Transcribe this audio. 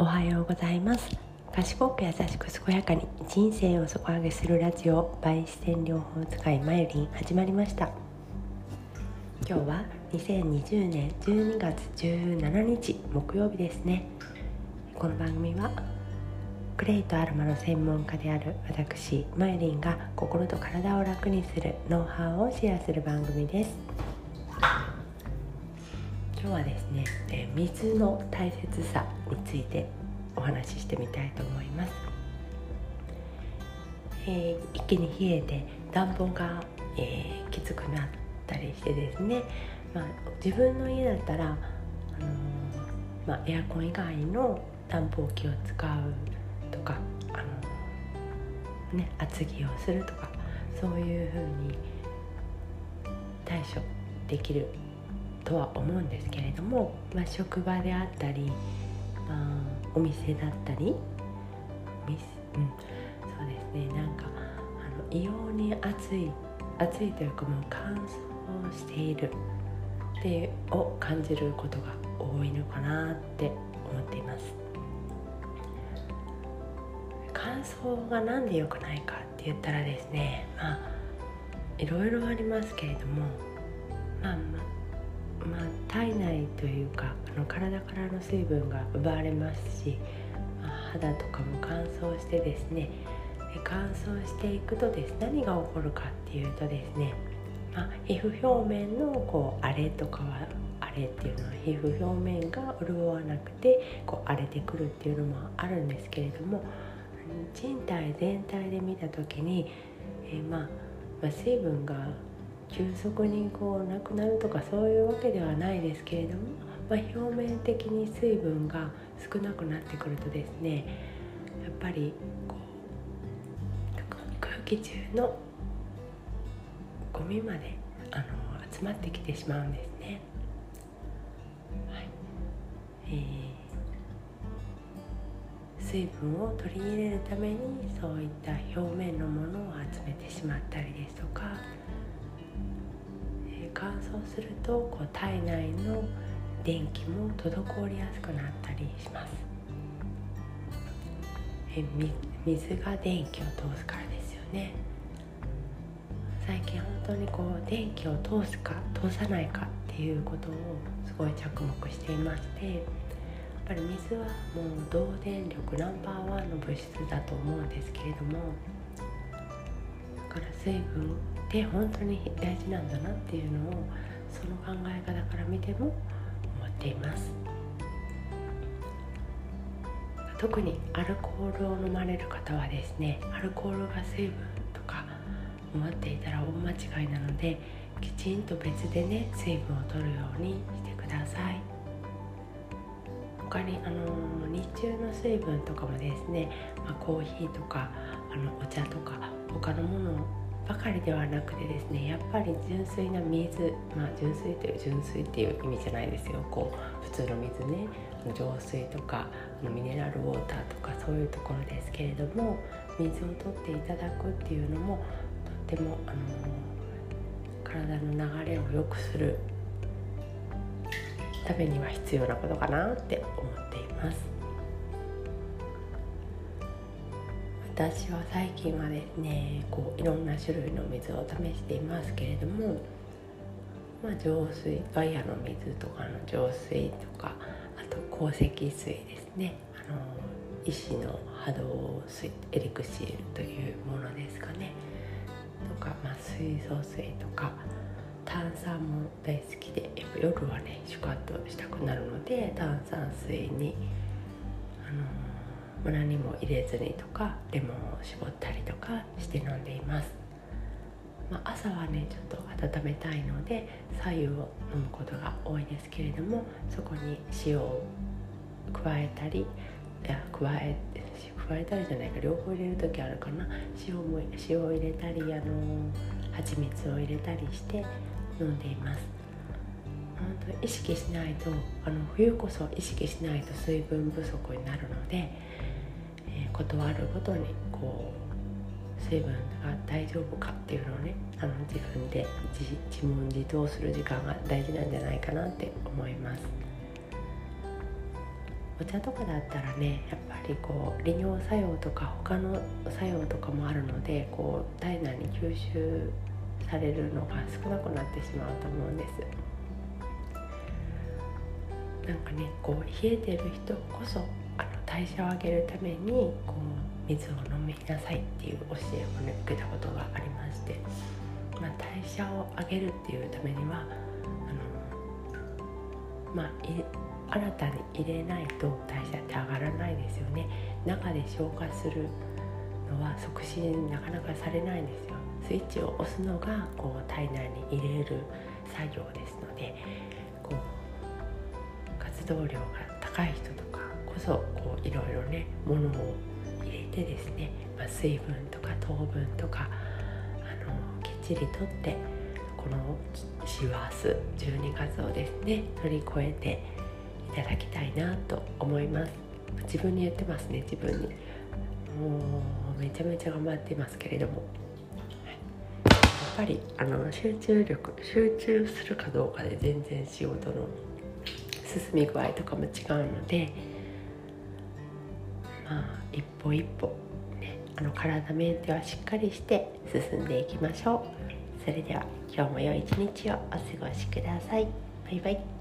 おはようございます。賢く優しく健やかに人生を底上げするラジオ倍視線療法使いまゆりん始まりました。今日は2020年12月17日木曜日ですね。この番組はクレイとアロマの専門家である私マユリンが心と体を楽にするノウハウをシェアする番組です。今日はですね、え水の大切さについてお話ししてみたいと思います、えー、一気に冷えて暖房が、えー、きつくなったりしてですね、まあ、自分の家だったら、あのー、まあ、エアコン以外の暖房機を使うとか、あのね、厚着をするとかそういうふうに対処できるとは思うんですけれども、まあ、職場であったり、まあ、お店だったりうん、そうですねなんかあの異様に暑い暑いというかもう乾燥しているってを感じることが多いのかなって思っています。乾燥が何で良くないかって言ったらですねまあいろいろありますけれどもまあまあ、体内というかあの体からの水分が奪われますし、まあ、肌とかも乾燥してですねで乾燥していくとです何が起こるかっていうとですね、まあ、皮膚表面のこう荒れとかは荒れっていうのは皮膚表面が潤わなくてこう荒れてくるっていうのもあるんですけれども人体全体で見た時に、えー、まあ、まあ、水分が急速にこうなくなるとかそういうわけではないですけれども、まあ、表面的に水分が少なくなってくるとですねやっぱりこう空気中のゴミまであの集まってきてしまうんですね。はいえー、水分を取り入れるためにそういった表面のものを集めてしまったりですとか乾燥するとこう体内の電気も滞りやすくなったりします。え水が電気を通すからですよね。最近本当にこう電気を通すか通さないかっていうことをすごい着目していましてやっぱり水はもう導電力ナンバーワンの物質だと思うんですけれどもだから水分って本当に大事なんだなっていうのをその考え方から見ても思っています。特にアルコールを飲まれる方はですねアルコールが水分とか思っていたら大間違いなのできちんと別でね水分を取るようにしてください。他にあの日中の水分とかもですね、まあ、コーヒーとかあのお茶とか他のものばかりではなくてですねやっぱり純粋な水まあ純水という純水っていう意味じゃないですよこう普通の水ね浄水とかミネラルウォーターとかそういうところですけれども水を取っていただくっていうのもとってもあの体の流れを良くするためには必要なことかなって思っています。私は最近はですねこういろんな種類の水を試していますけれども、まあ、浄水ガイアの水とかの浄水とかあと鉱石水ですね。あの石の波動水エリクシールというものですかね。とか、まあ、水素水とか炭酸も大好きでやっぱ夜はねシュカッとしたくなるので炭酸水に何も入れずにとかレモンを絞ったりとかして飲んでいます、まあ、朝はねちょっと温めたいので白湯を飲むことが多いですけれどもそこに塩を加えたりいや加え加えたりじゃないか両方入れる時あるかな。塩も塩を入れたりあの蜂蜜を入れたりして飲んでいます。本当意識しないとあの冬こそ意識しないと水分不足になるのでことあるごとにこう水分が大丈夫かっていうのをねあの自分で自問自答する時間が大事なんじゃないかなって思います。お茶とかだったらねやっぱりこう利尿作用とか他の作用とかもあるのでこう体内に吸収されるのが少なくなってしまうと思うんです。なんかねこう冷えてる人こそあ代謝を上げるためにこう水を飲みなさいっていう教えをね受けたことがありまして、まあ、代謝を上げるっていうためにはあのまあ新たに入れないと代謝って上がらないですよね。中で消化するのは促進なかなかされないんですよ。スイッチを押すのがこう体内に入れる作業ですのでこう活動量が高い人そこういろいろねものを入れてですね、まあ、水分とか糖分とかあのきっちりとってこの師走12月をですね乗り越えていただきたいなと思います。自分に言ってますね自分に。もうめちゃめちゃ頑張ってますけれども。やっぱりあの集中力集中するかどうかで全然仕事の進み具合とかも違うのでまあ一歩一歩、ね、あの体メンテはしっかりして進んでいきましょう。それでは今日も良い一日をお過ごしください。バイバイ。